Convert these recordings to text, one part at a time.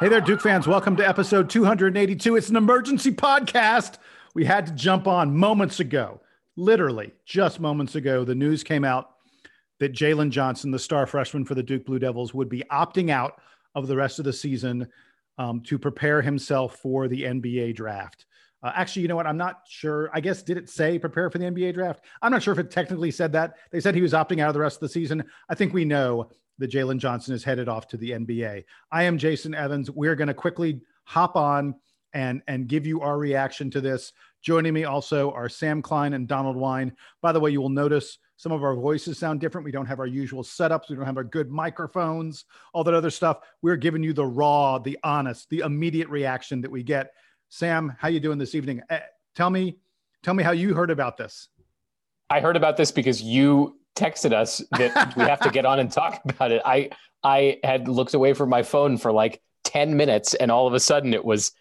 Hey there, Duke fans. Welcome to episode 282. It's an emergency podcast. We had to jump on moments ago, literally just moments ago. The news came out that Jalen Johnson, the star freshman for the Duke Blue Devils, would be opting out of the rest of the season um, to prepare himself for the NBA draft. Uh, actually, you know what? I'm not sure. I guess did it say prepare for the NBA draft? I'm not sure if it technically said that. They said he was opting out of the rest of the season. I think we know that Jalen Johnson is headed off to the NBA. I am Jason Evans. We're going to quickly hop on and and give you our reaction to this. Joining me also are Sam Klein and Donald Wine. By the way, you will notice some of our voices sound different. We don't have our usual setups. We don't have our good microphones, all that other stuff. We're giving you the raw, the honest, the immediate reaction that we get. Sam, how you doing this evening? Uh, tell me, tell me how you heard about this. I heard about this because you texted us that we have to get on and talk about it. I I had looked away from my phone for like 10 minutes and all of a sudden it was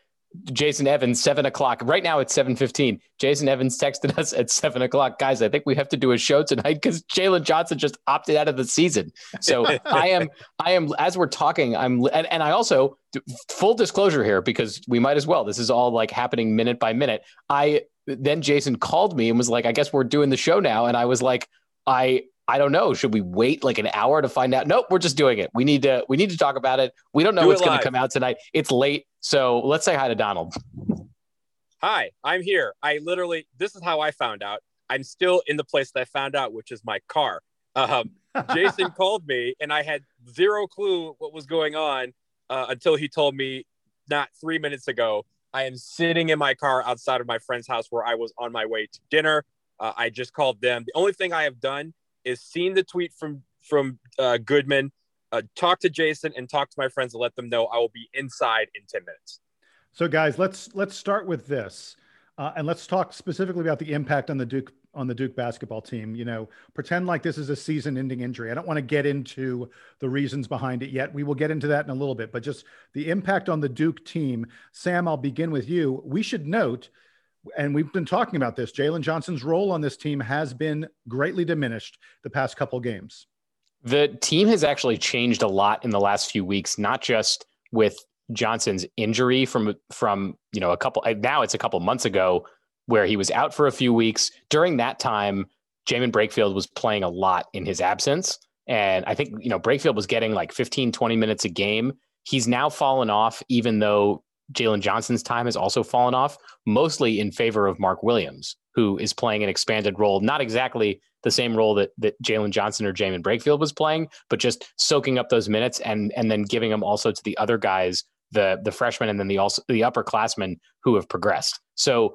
Jason Evans, seven o'clock. Right now it's seven fifteen. Jason Evans texted us at seven o'clock. Guys, I think we have to do a show tonight because Jalen Johnson just opted out of the season. So I am, I am. As we're talking, I'm, and, and I also full disclosure here because we might as well. This is all like happening minute by minute. I then Jason called me and was like, "I guess we're doing the show now," and I was like, "I I don't know. Should we wait like an hour to find out? Nope, we're just doing it. We need to we need to talk about it. We don't know Do what's going to come out tonight. It's late, so let's say hi to Donald. Hi, I'm here. I literally this is how I found out. I'm still in the place that I found out, which is my car. Um, Jason called me, and I had zero clue what was going on uh, until he told me not three minutes ago. I am sitting in my car outside of my friend's house where I was on my way to dinner. Uh, I just called them. The only thing I have done is seen the tweet from from uh, Goodman, uh, talk to Jason and talk to my friends and let them know I will be inside in ten minutes. So, guys, let's let's start with this, uh, and let's talk specifically about the impact on the Duke on the Duke basketball team. You know, pretend like this is a season-ending injury. I don't want to get into the reasons behind it yet. We will get into that in a little bit, but just the impact on the Duke team. Sam, I'll begin with you. We should note and we've been talking about this. Jalen Johnson's role on this team has been greatly diminished the past couple games. The team has actually changed a lot in the last few weeks, not just with Johnson's injury from from you know a couple uh, now it's a couple months ago where he was out for a few weeks. During that time, Jaemyn Brakefield was playing a lot in his absence. And I think, you know, Brakefield was getting like 15, 20 minutes a game. He's now fallen off, even though Jalen Johnson's time has also fallen off, mostly in favor of Mark Williams, who is playing an expanded role, not exactly the same role that that Jalen Johnson or Jaemyn Brakefield was playing, but just soaking up those minutes and and then giving them also to the other guys, the the freshmen and then the also the upperclassmen who have progressed. So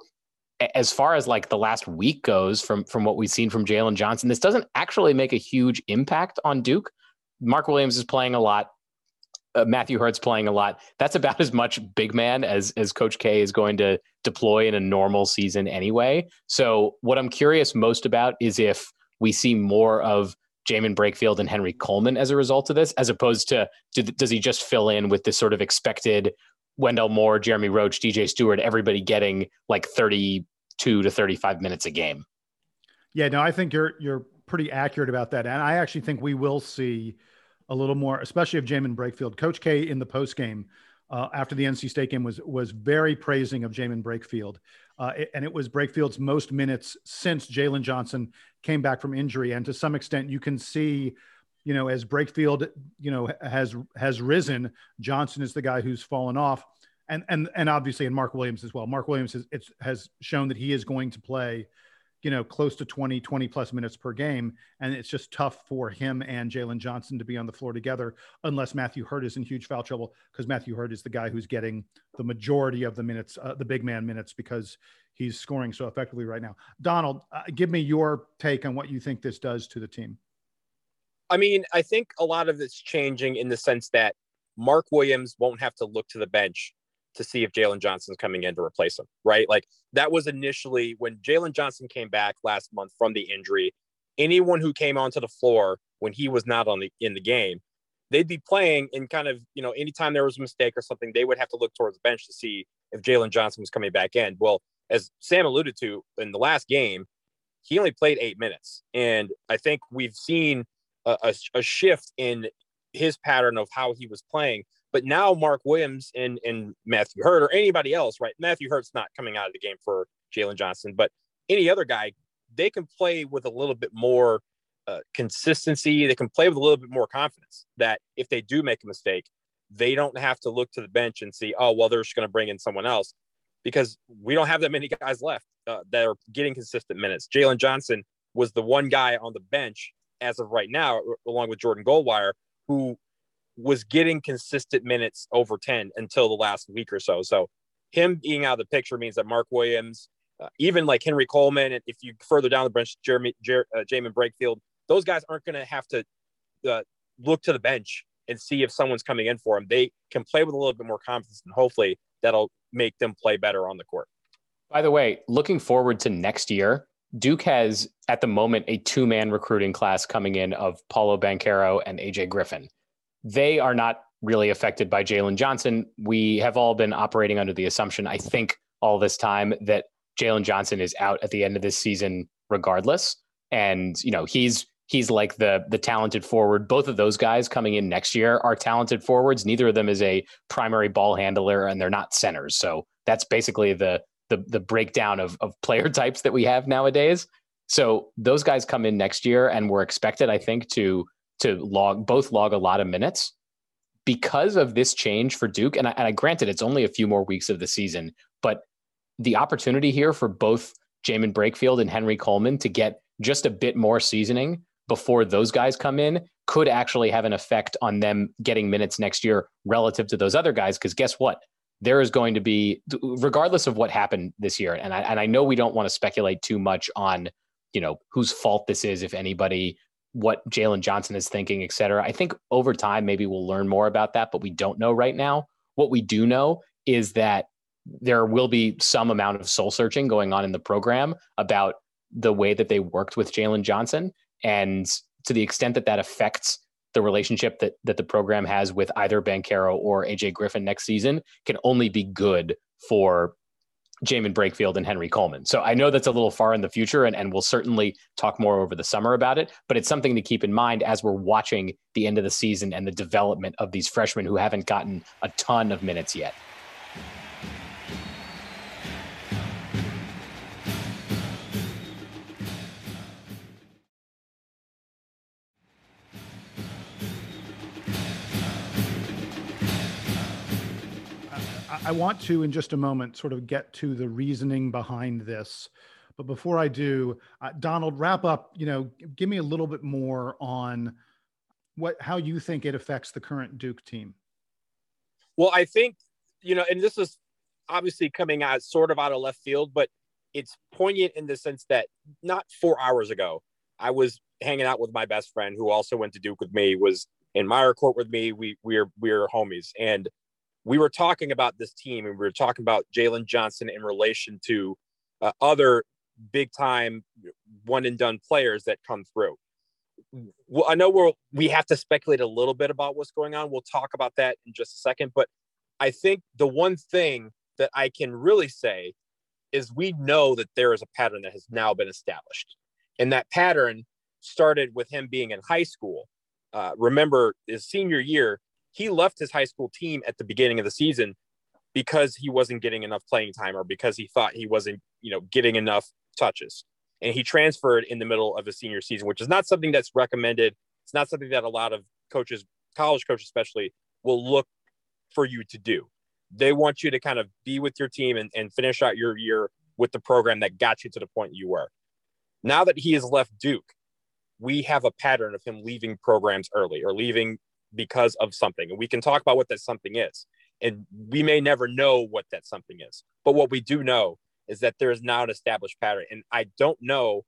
as far as like the last week goes from from what we've seen from Jalen Johnson, this doesn't actually make a huge impact on Duke. Mark Williams is playing a lot uh, Matthew Hurt's playing a lot. That's about as much big man as as Coach K is going to deploy in a normal season anyway. So what I'm curious most about is if we see more of Jaemyn Brakefield and Henry Coleman as a result of this, as opposed to do, does he just fill in with this sort of expected Wendell Moore, Jeremy Roach, DJ Steward, everybody getting like 32 to 35 minutes a game? Yeah, no, I think you're you're pretty accurate about that, and I actually think we will see a little more, especially of Jaemyn Brakefield. Coach K in the post game uh, after the NC State game was was very praising of Jaemyn Brakefield, uh, and it was Brakefield's most minutes since Jalen Johnson came back from injury. And to some extent, you can see, you know, as Brakefield, you know, has has risen, Johnson is the guy who's fallen off, and and and obviously, and Mark Williams as well. Mark Williams has has shown that he is going to play you know, close to 20, 20 plus minutes per game. And it's just tough for him and Jalen Johnson to be on the floor together unless Matthew Hurt is in huge foul trouble because Matthew Hurt is the guy who's getting the majority of the minutes, uh, the big man minutes, because he's scoring so effectively right now. Donald, uh, give me your take on what you think this does to the team. I mean, I think a lot of it's changing in the sense that Mark Williams won't have to look to the bench to see if Jalen Johnson's coming in to replace him, right? Like that was initially when Jalen Johnson came back last month from the injury. Anyone who came onto the floor when he was not on the in the game, they'd be playing and kind of, you know, anytime there was a mistake or something, they would have to look towards the bench to see if Jalen Johnson was coming back in. Well, as Sam alluded to in the last game, he only played eight minutes. And I think we've seen a, a, a shift in his pattern of how he was playing But now Mark Williams and and Matthew Hurt or anybody else, right? Matthew Hurt's not coming out of the game for Jalen Johnson, but any other guy, they can play with a little bit more uh, consistency. They can play with a little bit more confidence that if they do make a mistake, they don't have to look to the bench and see, oh, well, they're just going to bring in someone else because we don't have that many guys left uh, that are getting consistent minutes. Jalen Johnson was the one guy on the bench as of right now, along with Jordan Goldwire, who was getting consistent minutes over 10 until the last week or so. So him being out of the picture means that Mark Williams, uh, even like Henry Coleman, and if you further down the bench, Jeremy, Jer- uh, Jaemyn Brakefield, those guys aren't going to have to uh, look to the bench and see if someone's coming in for them. They can play with a little bit more confidence, and hopefully that'll make them play better on the court. By the way, looking forward to next year, Duke has at the moment a two man recruiting class coming in of Paolo Banchero and AJ Griffin. They are not really affected by Jalen Johnson. We have all been operating under the assumption, I think, all this time that Jalen Johnson is out at the end of this season regardless. And, you know, he's he's like the the talented forward. Both of those guys coming in next year are talented forwards. Neither of them is a primary ball handler, and they're not centers. So that's basically the the the breakdown of of player types that we have nowadays. So those guys come in next year, and we're expected, I think, to to log both log a lot of minutes because of this change for Duke. And I, and I granted it's only a few more weeks of the season, but the opportunity here for both Jaemyn Brakefield and Henry Coleman to get just a bit more seasoning before those guys come in could actually have an effect on them getting minutes next year relative to those other guys. Because guess what? There is going to be, regardless of what happened this year, and I, and I know we don't want to speculate too much on, you know, whose fault this is, if anybody, what Jalen Johnson is thinking, et cetera. I think over time, maybe we'll learn more about that, but we don't know right now. What we do know is that there will be some amount of soul searching going on in the program about the way that they worked with Jalen Johnson. And to the extent that that affects the relationship that that the program has with either Banchero or AJ Griffin next season can only be good for Jaemyn Brakefield and Henry Coleman. So I know that's a little far in the future, and, and we'll certainly talk more over the summer about it. But it's something to keep in mind as we're watching the end of the season and the development of these freshmen who haven't gotten a ton of minutes yet. I want to, in just a moment, sort of get to the reasoning behind this. But before I do, uh, Donald, wrap up. You know, give me a little bit more on what how you think it affects the current Duke team. Well, I think you know, and this is obviously coming out sort of out of left field, but it's poignant in the sense that not four hours ago, I was hanging out with my best friend who also went to Duke with me, was in Meyer Court with me. We we're we're homies, and we were talking about this team and we were talking about Jalen Johnson in relation to uh, other big time one and done players that come through. Well, I know we'll, we have to speculate a little bit about what's going on. We'll talk about that in just a second. But I think the one thing that I can really say is we know that there is a pattern that has now been established. And that pattern started with him being in high school. Uh, remember, his senior year, he left his high school team at the beginning of the season because he wasn't getting enough playing time or because he thought he wasn't, you know, getting enough touches. And he transferred in the middle of his senior season, which is not something that's recommended. It's not something that a lot of coaches, college coaches especially, will look for you to do. They want you to kind of be with your team and, and finish out your year with the program that got you to the point you were. Now that he has left Duke, we have a pattern of him leaving programs early or leaving because of something. And we can talk about what that something is. And we may never know what that something is. But what we do know is that there is now an established pattern. And I don't know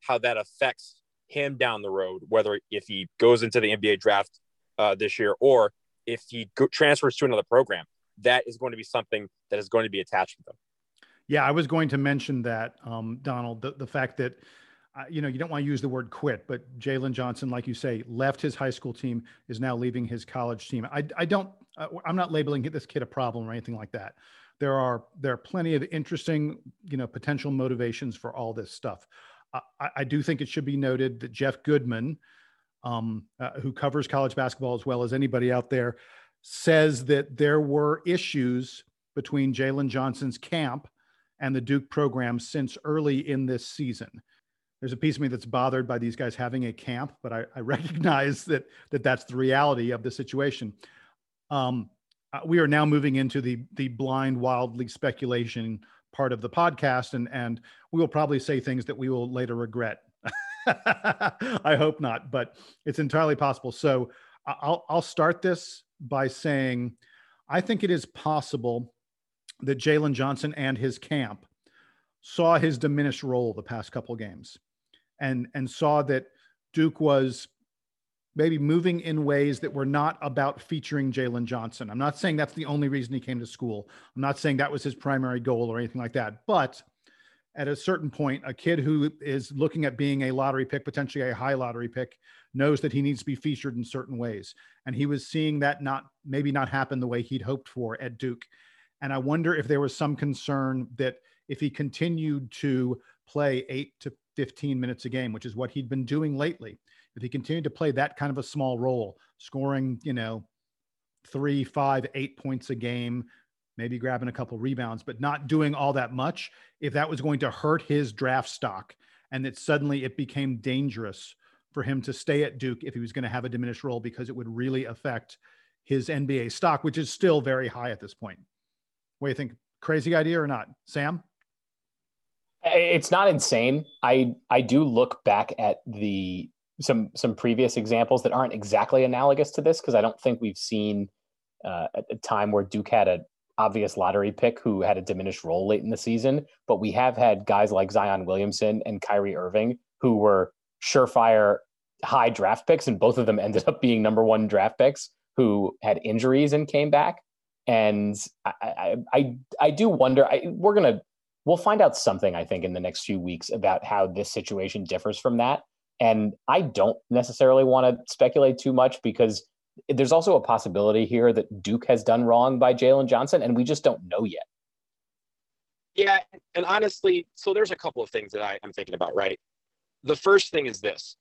how that affects him down the road, whether if he goes into the NBA draft uh, this year or if he go- transfers to another program. That is going to be something that is going to be attached to them. Yeah, I was going to mention that, um, Donald, the, the fact that you know, you don't want to use the word quit, but Jalen Johnson, like you say, left his high school team, is now leaving his college team. I, I don't, I'm not labeling this kid a problem or anything like that. There are there are plenty of interesting, you know, potential motivations for all this stuff. I, I, do think it should be noted that Jeff Goodman, um, uh, who covers college basketball as well as anybody out there, says that there were issues between Jalen Johnson's camp and the Duke program since early in this season. There's a piece of me that's bothered by these guys having a camp, but I, I recognize that that that's the reality of the situation. Um, uh, we are now moving into the the blind, wildly speculation part of the podcast, and and we will probably say things that we will later regret. I hope not, but it's entirely possible. So I'll I'll start this by saying I think it is possible that Jalen Johnson and his camp saw his diminished role the past couple games and and saw that Duke was maybe moving in ways that were not about featuring Jalen Johnson. I'm not saying that's the only reason he came to school. I'm not saying that was his primary goal or anything like that. But at a certain point, a kid who is looking at being a lottery pick, potentially a high lottery pick, knows that he needs to be featured in certain ways. And he was seeing that not maybe not happen the way he'd hoped for at Duke. And I wonder if there was some concern that if he continued to play eight to 15 minutes a game, which is what he'd been doing lately, if he continued to play that kind of a small role, scoring, you know, three, five, eight points a game, maybe grabbing a couple rebounds, but not doing all that much, if that was going to hurt his draft stock and that suddenly it became dangerous for him to stay at Duke if he was going to have a diminished role because it would really affect his NBA stock, which is still very high at this point. What do you think? Crazy idea or not? Sam? It's not insane. I I do look back at the some some previous examples that aren't exactly analogous to this because I don't think we've seen uh, a time where Duke had an obvious lottery pick who had a diminished role late in the season, but we have had guys like Zion Williamson and Kyrie Irving who were surefire high draft picks, and both of them ended up being number one draft picks who had injuries and came back. And I I I, I do wonder. I, we're gonna we'll find out something I think in the next few weeks about how this situation differs from that and I don't necessarily want to speculate too much because there's also a possibility here that Duke has done wrong by Jalen Johnson, and we just don't know yet. Yeah, and honestly, so there's a couple of things that I, I'm thinking about, right? The first thing is this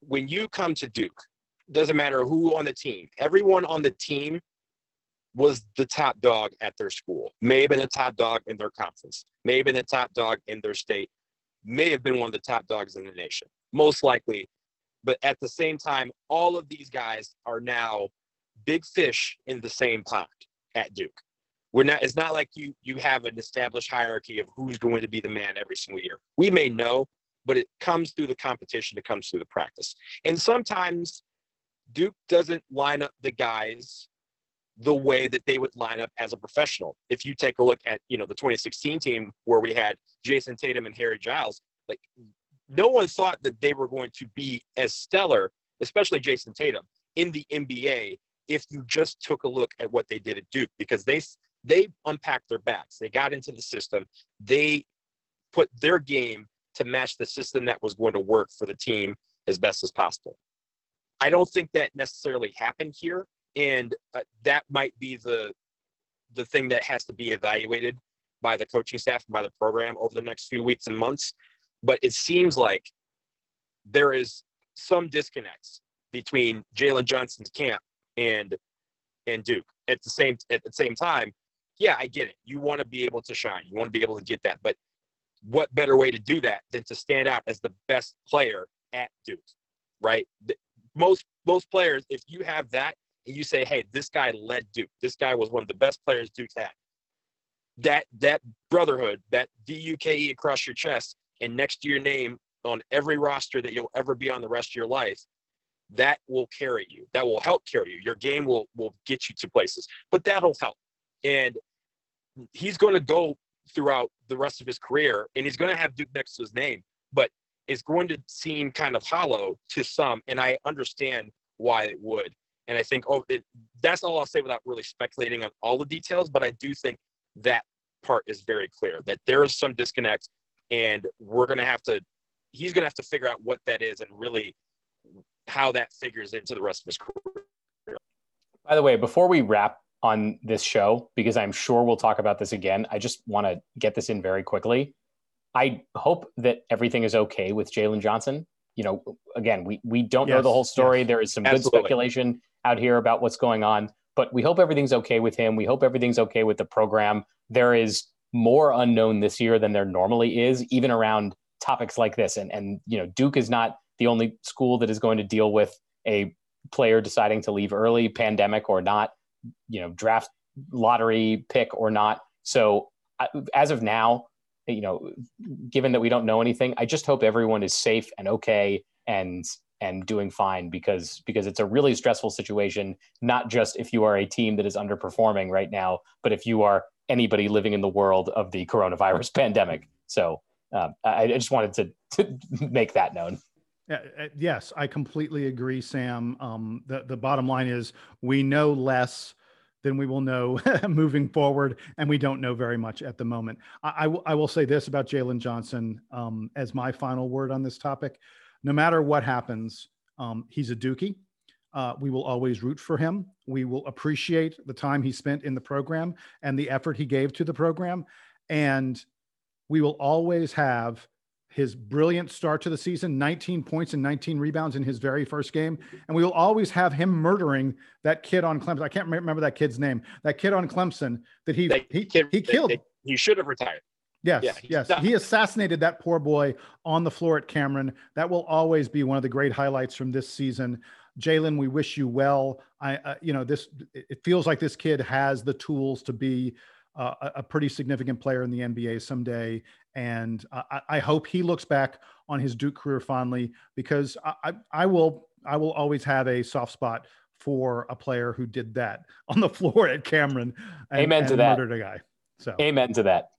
when you come to Duke, doesn't matter who on the team, everyone on the team was the top dog at their school, may have been the top dog in their conference, may have been the top dog in their state, may have been one of the top dogs in the nation most likely. But at the same time, all of these guys are now big fish in the same pond at Duke. We're not. It's not like you you have an established hierarchy of who's going to be the man every single year. We may know, but it comes through the competition. It comes through the practice, and sometimes Duke doesn't line up the guys the way that they would line up as a professional. If you take a look at, you know, the 2016 team where we had Jayson Tatum and Harry Giles, like no one thought that they were going to be as stellar, especially Jayson Tatum, in the NBA if you just took a look at what they did at Duke because they they unpacked their backs. They got into the system. They put their game to match the system that was going to work for the team as best as possible. I don't think that necessarily happened here, and uh, that might be the the thing that has to be evaluated by the coaching staff and by the program over the next few weeks and months but it seems like there is some disconnects between Jalen Johnson's camp and and Duke. At the same at the same time, yeah, I get it. You want to be able to shine. You want to be able to get that. But what better way to do that than to stand out as the best player at Duke, right? Most most players, if you have that and you say, "Hey, this guy led Duke. This guy was one of the best players Duke's had." That that brotherhood, that D U K E across your chest, and next to your name on every roster that you'll ever be on the rest of your life, that will carry you. That will help carry you. Your game will will get you to places, but that'll help. And he's going to go throughout the rest of his career, and he's going to have Duke next to his name, but it's going to seem kind of hollow to some, and I understand why it would. And I think, oh, it, that's all I'll say without really speculating on all the details. But I do think that part is very clear that there is some disconnect and we're going to have to he's going to have to figure out what that is and really how that figures into the rest of his career. By the way, before we wrap on this show, because I'm sure we'll talk about this again, I just want to get this in very quickly. I hope that everything is okay with Jalen Johnson. You know, again, we we don't yes, know the whole story. Yes. There is some Absolutely. good speculation out here about what's going on, but we hope everything's okay with him. We hope everything's okay with the program. There is more unknown this year than there normally is, even around topics like this. And and you know, Duke is not the only school that is going to deal with a player deciding to leave early, pandemic or not, you know, draft lottery pick or not. So uh, as of now, you know, given that we don't know anything, I just hope everyone is safe and okay and and doing fine because because it's a really stressful situation. Not just if you are a team that is underperforming right now, but if you are anybody living in the world of the coronavirus pandemic. So um, I, I, just wanted to to make that known. Uh, yes, I completely agree, Sam. Um, the the bottom line is we know less then we will know moving forward. And we don't know very much at the moment. I, I, w- I will say this about Jalen Johnson um, as my final word on this topic. No matter what happens, um, he's a Dookie. Uh, we will always root for him. We will appreciate the time he spent in the program and the effort he gave to the program. And we will always have his brilliant start to the season 19 points and 19 rebounds in his very first game. And we will always have him murdering that kid on Clemson. I can't remember that kid's name. That kid on Clemson that he, that he, kid, he killed. They, they, he should have retired. Yes, yeah, yes. Done. He assassinated that poor boy on the floor at Cameron. That will always be one of the great highlights from this season. Jalen, we wish you well. I, uh, you know, this it feels like this kid has the tools to be uh, a pretty significant player in the NBA someday. And I, I, hope he looks back on his Duke career fondly because I, I, I will I will always have a soft spot for a player who did that on the floor at Cameron. And, Amen to that. Murdered a guy. So amen to that.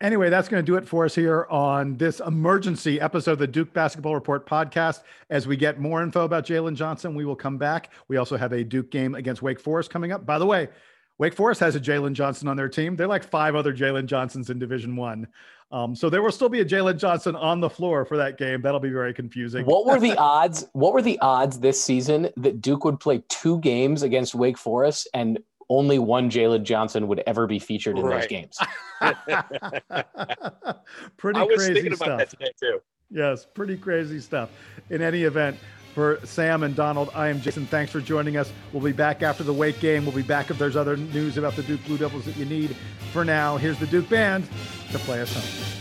Anyway, that's going to do it for us here on this emergency episode of the Duke Basketball Report podcast. As we get more info about Jalen Johnson, we will come back. We also have a Duke game against Wake Forest coming up. By the way, Wake Forest has a Jalen Johnson on their team. They're like five other Jalen Johnsons in Division One. Um, so there will still be a Jalen Johnson on the floor for that game. That'll be very confusing. What were the odds? What were the odds this season that Duke would play two games against Wake Forest and only one Jalen Johnson would ever be featured in right. those games? pretty crazy stuff. Yes, pretty crazy stuff. In any event, for Sam and Donald, I am Jason. Thanks for joining us. We'll be back after the Wake game. We'll be back if there's other news about the Duke Blue Devils that you need. For now, here's the Duke Band to play us home.